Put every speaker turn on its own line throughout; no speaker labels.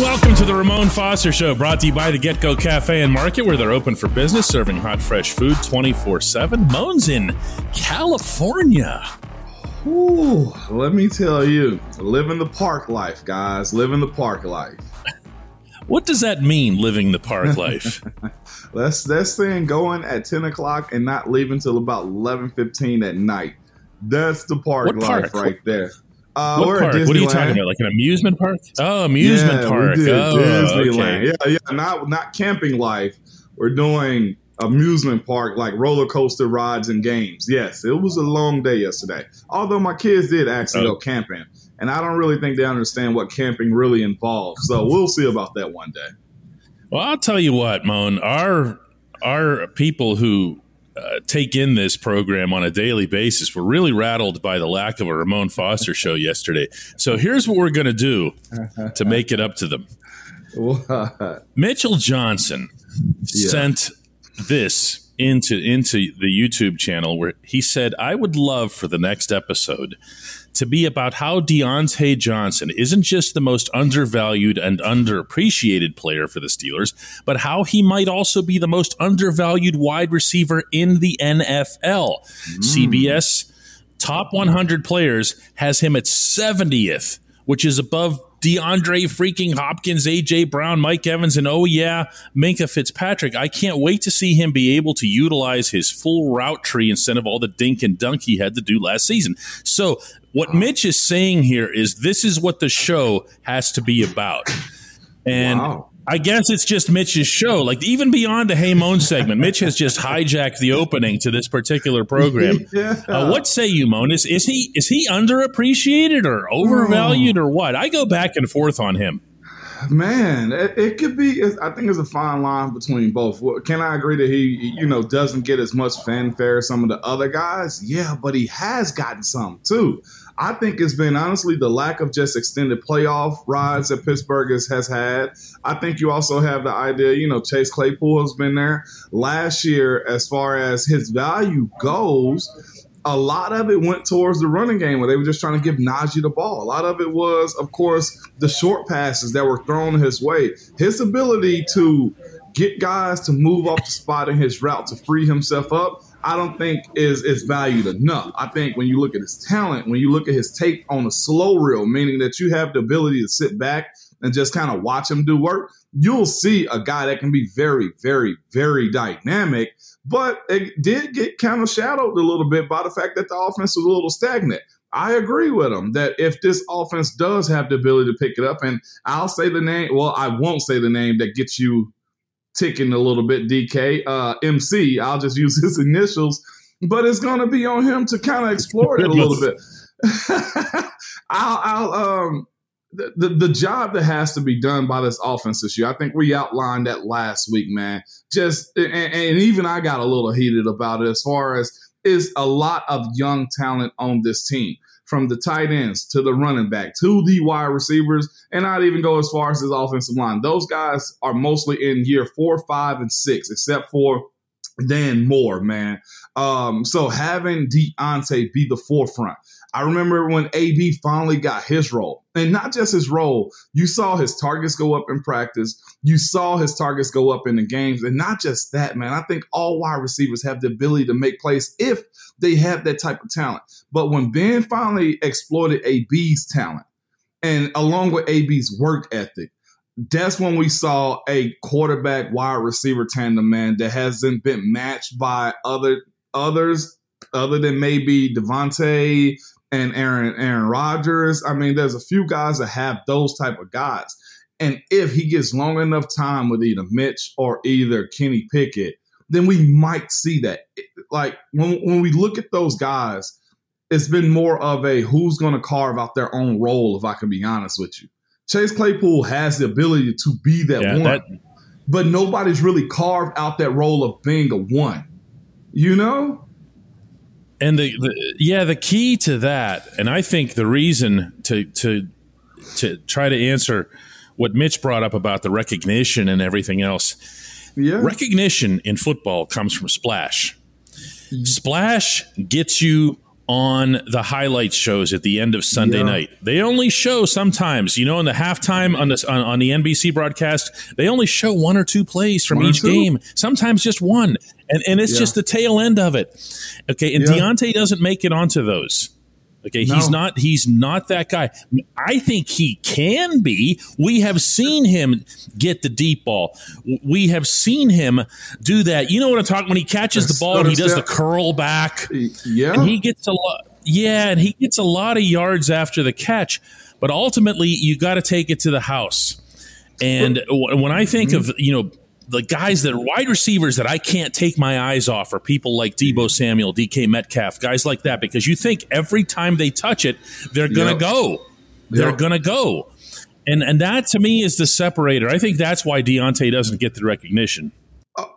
welcome to the Ramon Foster Show, brought to you by the Get Go Cafe and Market, where they're open for business, serving hot, fresh food 24 7. Mon's in California.
Ooh, let me tell you, living the park life, guys. Living the park life.
What does that mean, living the park life?
that's that's saying going at 10 o'clock and not leaving till about 11 15 at night. That's the park
What
life
park?
right there. Uh,
what
we're
park? What are you talking about? Like an amusement park? Oh, amusement
yeah,
park.
We did
Oh,
Disneyland.
okay.
Yeah, yeah. Not not camping life. We're doing amusement park like roller coaster rides and games. Yes, it was a long day yesterday. Although my kids did actually
Oh.
go camping, and I don't really think they understand what camping really involves. So we'll see about that one day.
Well, I'll tell you what, Mon. Our our people who uh, take in this program on a daily basis were really rattled by the lack of a Ramon Foster show yesterday. So here's what we're going to do to make it up to them.
What?
Mitchell Johnson
Yeah.
sent this into into the YouTube channel where he said, "I would love for the next episode to be about how Diontae Johnson isn't just the most undervalued and underappreciated player for the Steelers, but how he might also be the most undervalued wide receiver in the NFL." Hmm. CBS top 100 players has him at 70th, which is above DeAndre freaking Hopkins, AJ Brown, Mike Evans, and oh yeah, Minkah Fitzpatrick. I can't wait to see him be able to utilize his full route tree instead of all the dink and dunk he had to do last season. So what Mitch is saying here is this is what the show has to be about. And
Wow.
I guess it's just Mitch's show. Like even beyond the Hey Mon segment, Mitch has just hijacked the opening to this particular program.
Yeah.
Uh, what say you, Mon? Is, is he is he underappreciated or overvalued or what? I go back and forth on him.
Man, it, it could be. it's- I think it's a fine line between both. Can I agree that he, you know, doesn't get as much fanfare as some of the other guys? Yeah, but he has gotten some too. I think it's been honestly the lack of just extended playoff rides that Pittsburgh has, has had. I think you also have the idea, you know, Chase Claypool has been there last year. As far as his value goes, a lot of it went towards the running game where they were just trying to give Najee the ball. A lot of it was, of course, the short passes that were thrown his way. His ability to get guys to move off the spot in his route to free himself up, I don't think is is valued enough. I think when you look at his talent, when you look at his tape on a slow reel, meaning that you have the ability to sit back and just kind of watch him do work, you'll see a guy that can be very, very, very dynamic. But it did get kind of shadowed a little bit by the fact that the offense was a little stagnant. I agree with him that if this offense does have the ability to pick it up, and I'll say the name, well, I won't say the name that gets you ticking a little bit, DK, uh, MC, I'll just use his initials, but it's going to be on him to kind of explore it a little bit. I'll, I'll, um, the, the, the job that has to be done by this offense this year, I think we outlined that last week, man. Just and, and even I got a little heated about it as far as is a lot of young talent on this team, from the tight ends to the running back to the wide receivers, and I'd even go as far as his offensive line. Those guys are mostly in year four, five, and six, except for Dan Moore, man. Um, so having Diontae be the forefront. I remember when AB finally got his role, and not just his role. You saw his targets go up in practice. You saw his targets go up in the games, and not just that, man. I think all wide receivers have the ability to make plays if they have that type of talent. But when Ben finally exploited AB's talent, and along with AB's work ethic, that's when we saw a quarterback wide receiver tandem, man, that hasn't been matched by other others other than maybe Davante and Aaron Aaron Rodgers. I mean, there's a few guys that have those type of guys. And if he gets long enough time with either Mitch or either Kenny Pickett, then we might see that. Like when when we look at those guys, it's been more of a who's going to carve out their own role. If I can be honest with you, Chase Claypool has the ability to be that
Yeah,
one,
that-
but nobody's really carved out that role of being a one. You know?
And the, the yeah, the key to that, and I think the reason to to to try to answer what Mitch brought up about the recognition and everything else.
Yeah.
Recognition in football comes from splash. Mm-hmm. Splash gets you on the highlight shows at the end of Sunday yeah. night. They only show sometimes, you know, in the halftime on the on, on the NBC broadcast, they only show one or two plays from one each game. Sometimes just one, and and it's yeah. just the tail end of it. Okay, and yeah. Diontae doesn't make it onto those. Okay, no. he's not he's not that guy. I think he can be. We have seen him get the deep ball. We have seen him do that. You know what I'm talking when he catches the ball and he does the curl back.
Yeah.
And he gets a lot yeah, and he gets a lot of yards after the catch, but ultimately you got to take it to the house. And when I think mm-hmm. of, you know, the guys that are wide receivers that I can't take my eyes off are people like Deebo mm-hmm. Samuel, DK Metcalf, guys like that, because you think every time they touch it, they're gonna yep. go. They're yep. gonna go. And and that to me is the separator. I think that's why Diontae doesn't get the recognition.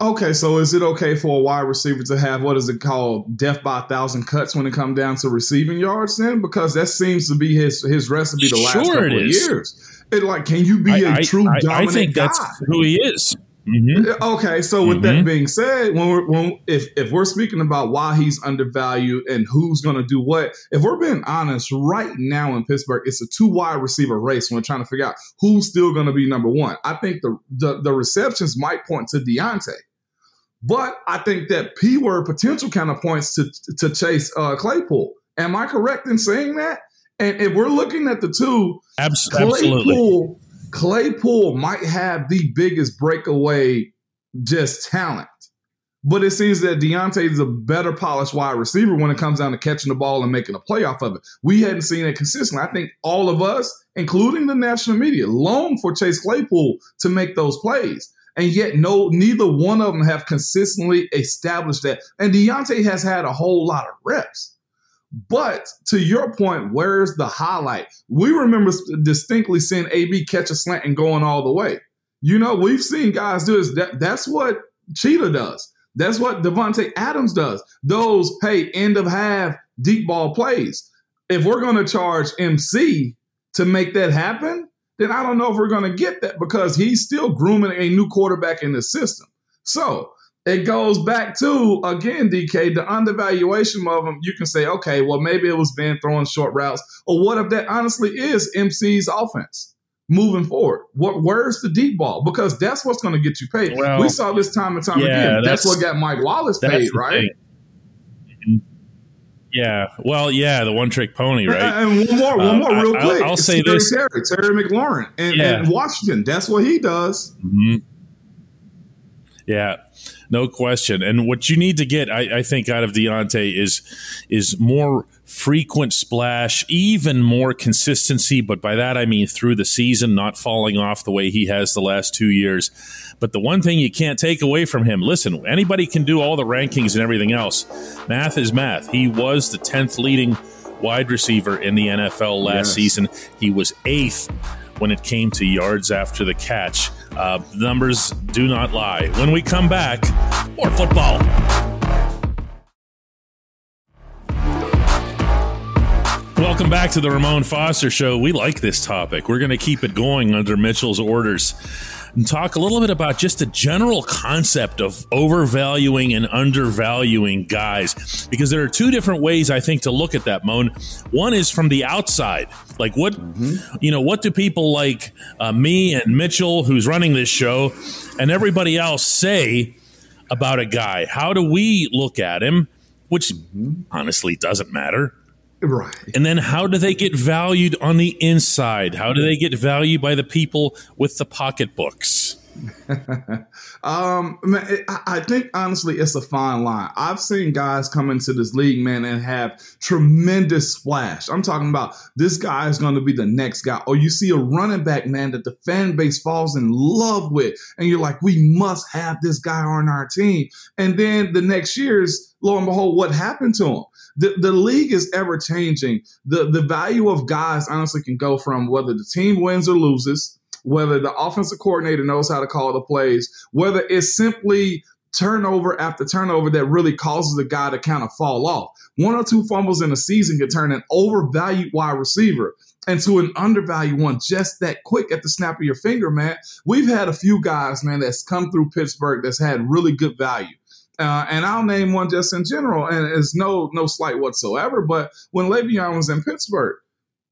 Okay, so is it okay for a wide receiver to have what is it called, death by a thousand cuts when it comes down to receiving yards? Then because that seems to be his his recipe the last sure couple of years. It like, can you be I, a true I, dominant I think guy? that's
who he is.
Mm-hmm. Okay, so with mm-hmm. that being said, when we're when if if we're speaking about why he's undervalued and who's going to do what, if we're being honest, right now in Pittsburgh, it's a two wide receiver race. When we're trying to figure out who's still going to be number one, I think the, the the receptions might point to Diontae, but I think that P word potential kind of points to to Chase uh, Claypool. Am I correct in saying that? And if we're looking at the two,
Absolutely.
Claypool Claypool might have the biggest breakaway just talent. But it seems that Diontae is a better polished wide receiver when it comes down to catching the ball and making a play off of it. We hadn't seen it consistently. I think all of us, including the national media, long for Chase Claypool to make those plays. And yet, no, neither one of them have consistently established that. And Diontae has had a whole lot of reps. But to your point, where's the highlight? We remember distinctly seeing AB catch a slant and going all the way. You know, we've seen guys do this. That, that's what Cheetah does. That's what Davante Adams does. Those, hey, end of half deep ball plays. If we're going to charge MC to make that happen, then I don't know if we're going to get that because he's still grooming a new quarterback in the system. So it goes back to again, DK, the undervaluation of him. You can say, okay, well, maybe it was Ben throwing short routes, or what if that honestly is MC's offense moving forward? What where's the deep ball? Because that's what's going to get you paid. Well, we saw this time and time yeah, again. That's, that's, what got Mike Wallace paid, right?
Thing. Yeah, well, yeah, the one trick pony, right?
And one more, one more, uh, real
I,
quick.
I'll, I'll say Terry
this: Terry, Terry McLaurin in, yeah. in Washington. That's what he does.
Mm-hmm. Yeah, no question. And what you need to get, I, I, think, out of Diontae is is more frequent splash, even more consistency. But by that I mean through the season, not falling off the way he has the last two years. But the one thing you can't take away from him, listen, anybody can do all the rankings and everything else. Math is math. He was the tenth leading wide receiver in the NFL last yes. season. He was eighth when it came to yards after the catch. Uh, numbers do not lie. When we come back, more football. Welcome back to the Ramon Foster Show. We like this topic. We're going to keep it going under Mitchell's orders and talk a little bit about just the general concept of overvaluing and undervaluing guys. Because there are two different ways, I think, to look at that, Mon. One is from the outside. Like, what, mm-hmm. you know, what do people like uh, me and Mitchell, who's running this show, and everybody else say about a guy? How do we look at him? Which mm-hmm. honestly doesn't matter.
Right.
And then how do they get valued on the inside? How do they get valued by the people with the pocketbooks?
um, man, I think honestly, it's a fine line. I've seen guys come into this league, man, and have tremendous splash. I'm talking about this guy is going to be the next guy. Or you see a running back, man, that the fan base falls in love with, and you're like, we must have this guy on our team. And then the next year's, lo and behold, what happened to him? The, the league is ever changing. The the value of guys honestly can go from whether the team wins or loses, whether the offensive coordinator knows how to call the plays, whether it's simply turnover after turnover that really causes the guy to kind of fall off. One or two fumbles in a season can turn an overvalued wide receiver into an undervalued one just that quick at the snap of your finger, man. We've had a few guys, man, that's come through Pittsburgh that's had really good value. Uh, and I'll name one just in general, and it's no no slight whatsoever. But when Le'Veon was in Pittsburgh,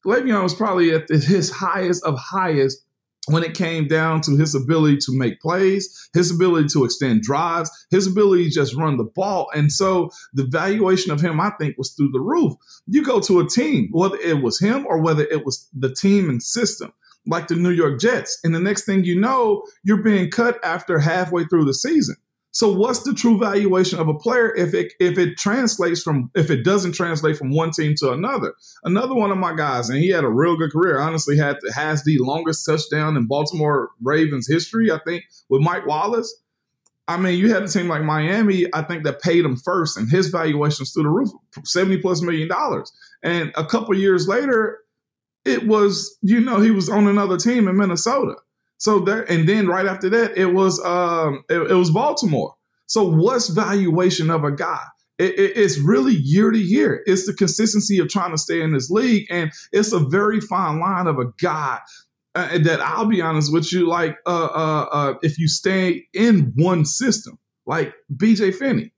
Le'Veon was probably at his highest of highest when it came down to his ability to make plays, his ability to extend drives, his ability to just run the ball. And so the valuation of him, I think, was through the roof. You go to a team, whether it was him or whether it was the team and system, like the New York Jets. And the next thing you know, you're being cut after halfway through the season. So what's the true valuation of a player if it if it translates from if it doesn't translate from one team to another? Another one of my guys, and he had a real good career. Honestly, had has the longest touchdown in Baltimore Ravens history, I think, with Mike Wallace. I mean, you had a team like Miami, I think, that paid him first, and his valuation's through the roof, seventy plus million dollars. And a couple years later, it was you know he was on another team in Minnesota. So there, and then right after that, it was um, it, it was Baltimore. So what's valuation of a guy? It, it, it's really year to year. It's the consistency of trying to stay in this league, and it's a very fine line of a guy uh, that I'll be honest with you. Like, uh, uh, uh if you stay in one system, like BJ Finney,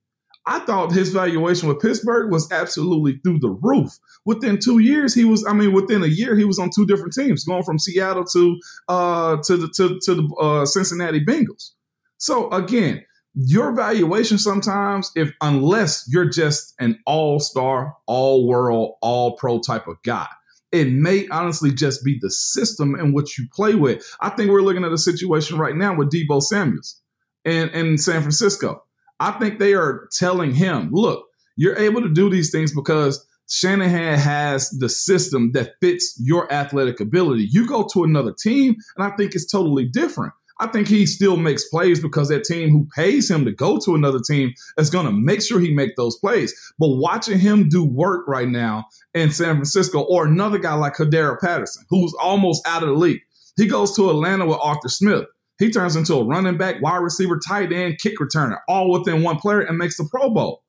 I thought his valuation with Pittsburgh was absolutely through the roof. Within two years, he was, I mean, within a year, he was on two different teams, going from Seattle to uh, to the to, to the uh, Cincinnati Bengals. So again, your valuation sometimes, if unless you're just an all-star, all-world, all-pro type of guy, it may honestly just be the system in which you play with. I think we're looking at a situation right now with Deebo Samuels in, in San Francisco. I think they are telling him, look, you're able to do these things because Shanahan has the system that fits your athletic ability. You go to another team, and I think it's totally different. I think he still makes plays because that team who pays him to go to another team is going to make sure he make those plays. But watching him do work right now in San Francisco, or another guy like Cordarrelle Patterson, who's almost out of the league, he goes to Atlanta with Arthur Smith. He turns into a running back, wide receiver, tight end, kick returner, all within one player and makes the Pro Bowl.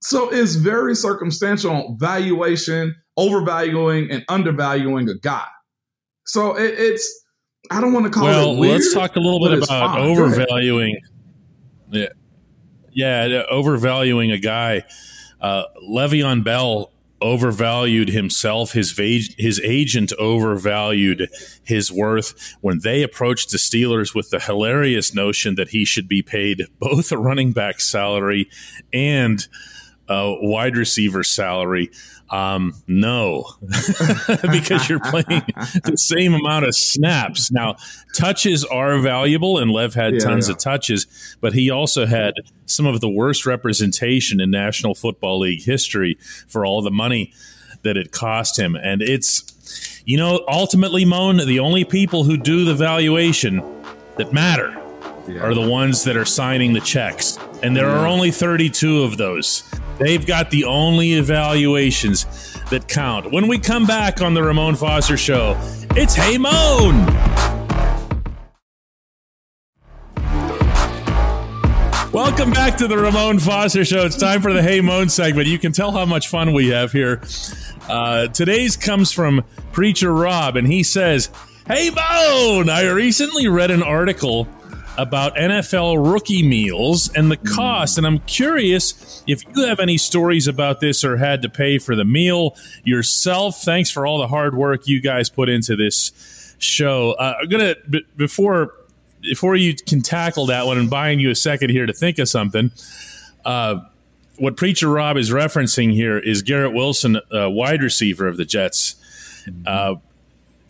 So it's very circumstantial valuation, overvaluing and undervaluing a guy. So it, it's I don't want to call
well,
it Well,
let's talk a little bit about fine. overvaluing. Yeah, yeah, overvaluing a guy. Uh, Le'Veon Bell overvalued himself. His his agent overvalued his worth when they approached the Steelers with the hilarious notion that he should be paid both a running back salary and a wide receiver salary. Um, no, because you're playing the same amount of snaps. Now, touches are valuable, and Lev had yeah, tons yeah. of touches, but he also had some of the worst representation in National Football League history for all the money that it cost him. And it's, you know, ultimately, Mon, the only people who do the valuation that matter yeah. are the ones that are signing the checks. And there are only 32 of those. They've got the only evaluations that count. When we come back on the Ramon Foster Show, it's Hey Mon! Welcome back to the Ramon Foster Show. It's time for the Hey Mon segment. You can tell how much fun we have here. Uh, today's comes from Preacher Rob, and he says, Hey Mon! I recently read an article about NFL rookie meals and the cost. And I'm curious if you have any stories about this or had to pay for the meal yourself. Thanks for all the hard work you guys put into this show. Uh, I'm gonna b- before before you can tackle that one and buying you a second here to think of something. Uh, what Preacher Rob is referencing here is Garrett Wilson, uh, wide receiver of the Jets, uh,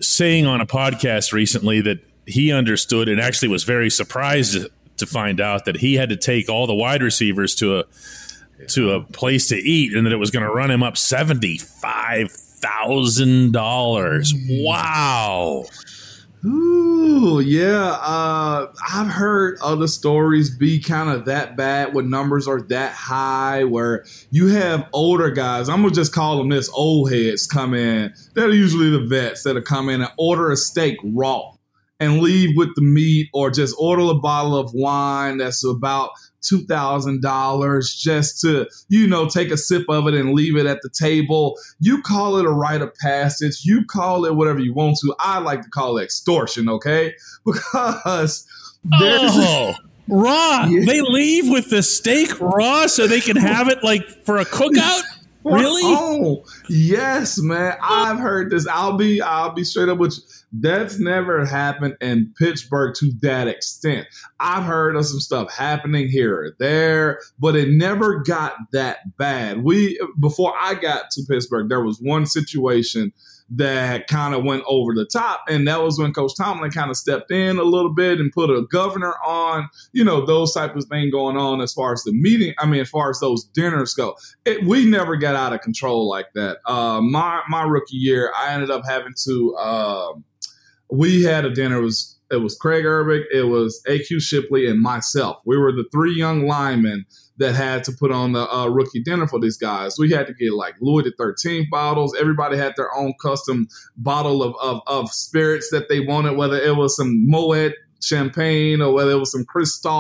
saying on a podcast recently that he understood and actually was very surprised to find out that he had to take all the wide receivers to a to a place to eat and that it was going to run him up seventy five thousand dollars. Wow.
Ooh, yeah. Uh, I've heard other stories be kind of that bad when numbers are that high, where you have older guys. I'm gonna just call them this: old heads come in. They're usually the vets that'll come in and order a steak raw and leave with the meat or just order a bottle of wine that's about $2,000 just to, you know, take a sip of it and leave it at the table. You call it a rite of passage. You call it whatever you want to. I like to call it extortion, okay? Because there's.
Oh. raw. Yeah. They leave with the steak raw so they can have it like for a cookout. Really?
Oh, yes, man. I've heard this. I'll be I'll be straight up with you. That's never happened in Pittsburgh to that extent. I've heard of some stuff happening here or there, but it never got that bad. We before I got to Pittsburgh, there was one situation that kind of went over the top. And that was when Coach Tomlin kind of stepped in a little bit and put a governor on, you know, those type of thing going on as far as the meeting. I mean, as far as those dinners go, it, we never got out of control like that. Uh, my my rookie year, I ended up having to. Uh, we had a dinner. It was it was Kraig Urbik, it was AQ Shipley, and myself. We were the three young linemen that had to put on the uh, rookie dinner for these guys. We had to get like Louis the Thirteenth bottles. Everybody had their own custom bottle of, of, of spirits that they wanted, whether it was some Moet champagne or whether it was some Cristal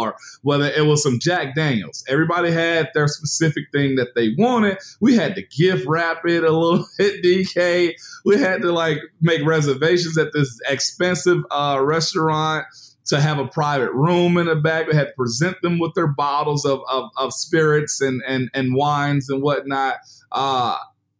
or whether it was some Jack Daniels. Everybody had their specific thing that they wanted. We had to gift wrap it a little bit, DK. We had to like make reservations at this expensive uh, restaurant to have a private room in the back. They had to present them with their bottles of, of, of spirits and, and, and wines and whatnot. Uh,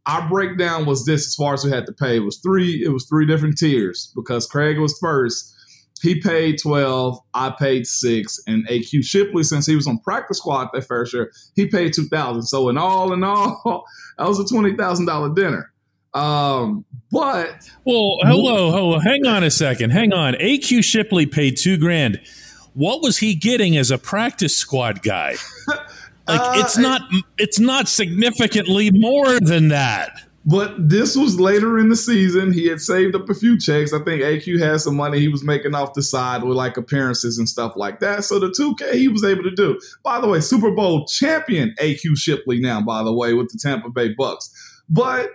our breakdown was this as far as we had to pay. It was three, it was three different tiers because Kraig was first. He paid 12, I paid six, and AQ Shipley, since he was on practice squad that first year, he paid 2000 So in all in all, that was a $20,000 dinner. Um, but
well, hello, hello, hang on a second, hang on. AQ Shipley paid two grand. What was he getting as a practice squad guy? Like uh, it's not it's not significantly more than that.
But this was later in the season. He had saved up a few checks. I think AQ had some money he was making off the side with like appearances and stuff like that. So the 2K he was able to do. By the way, Super Bowl champion AQ Shipley now, by the way, with the Tampa Bay Bucks. But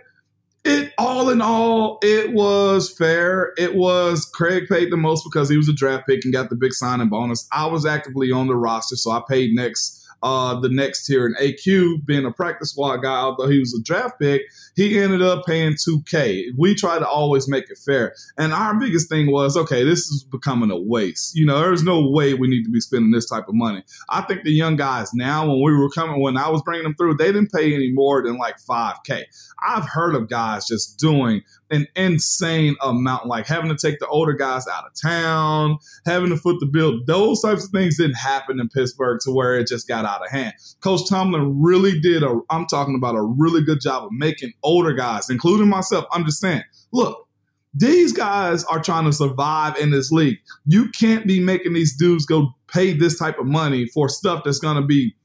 it all in all, it was fair. It was Kraig paid the most because he was a draft pick and got the big signing bonus. I was actively on the roster, so I paid next uh, the next tier. And AQ, being a practice squad guy, although he was a draft pick, he ended up paying 2K. We try to always make it fair. And our biggest thing was, okay, this is becoming a waste. You know, there's no way we need to be spending this type of money. I think the young guys now, when we were coming, when I was bringing them through, they didn't pay any more than like 5K. I've heard of guys just doing an insane amount, like having to take the older guys out of town, having to foot the bill. Those types of things didn't happen in Pittsburgh to where it just got out of hand. Coach Tomlin really did a, I'm talking about a really good job of making older guys, including myself, understand. Look, these guys are trying to survive in this league. You can't be making these dudes go pay this type of money for stuff that's going to be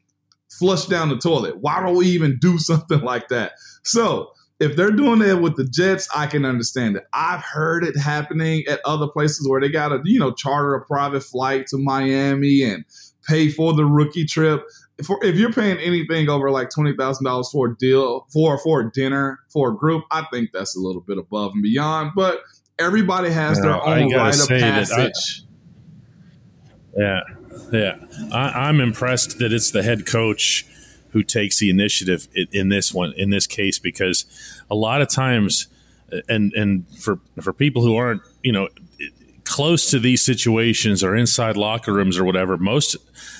flushed down the toilet. Why don't we even do something like that? So if they're doing it with the Jets, I can understand it. I've heard it happening at other places where they got to, you know, charter a private flight to Miami and pay for the rookie trip. For, if you're paying anything over like twenty thousand dollars for a deal for for a dinner for a group, I think that's a little bit above and beyond. But everybody has their own rite of passage.
I, yeah, yeah. I, I'm impressed that it's the head coach who takes the initiative in this one in this case because a lot of times and and for for people who aren't you know close to these situations or inside locker rooms or whatever most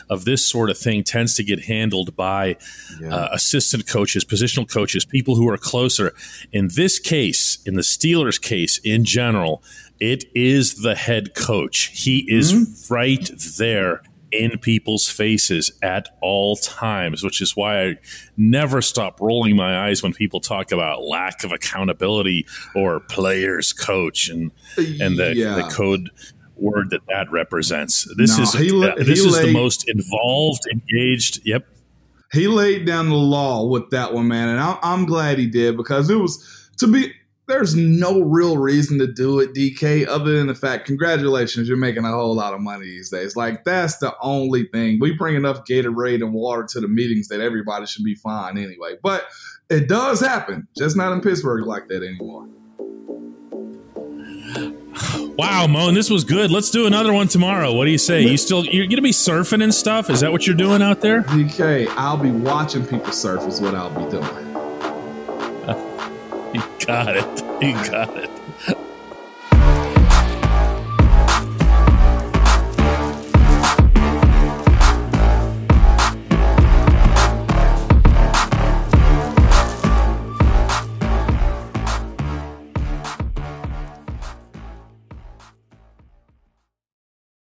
of this sort of thing tends to get handled by yeah. uh, assistant coaches positional coaches people who are closer in this case in the steelers case in general it is the head coach he is mm-hmm. right there in people's faces at all times, which is why I never stop rolling my eyes when people talk about lack of accountability or players coach and and the, yeah. the code word that that represents. This no, is he, uh, this is laid, the most involved, engaged. Yep.
He laid down the law with that one, man, and I, I'm glad he did because it was to be there's no real reason to do it, DK, other than the fact, congratulations, you're making a whole lot of money these days. Like, that's the only thing. We bring enough Gatorade and water to the meetings that everybody should be fine anyway. But it does happen, just not in Pittsburgh like that anymore.
Wow, Mon, this was good. Let's do another one tomorrow. What do you say? You still you're gonna be surfing and stuff? Is that what you're doing out there?
DK, I'll be watching people surf is what I'll be doing
got it. You got it.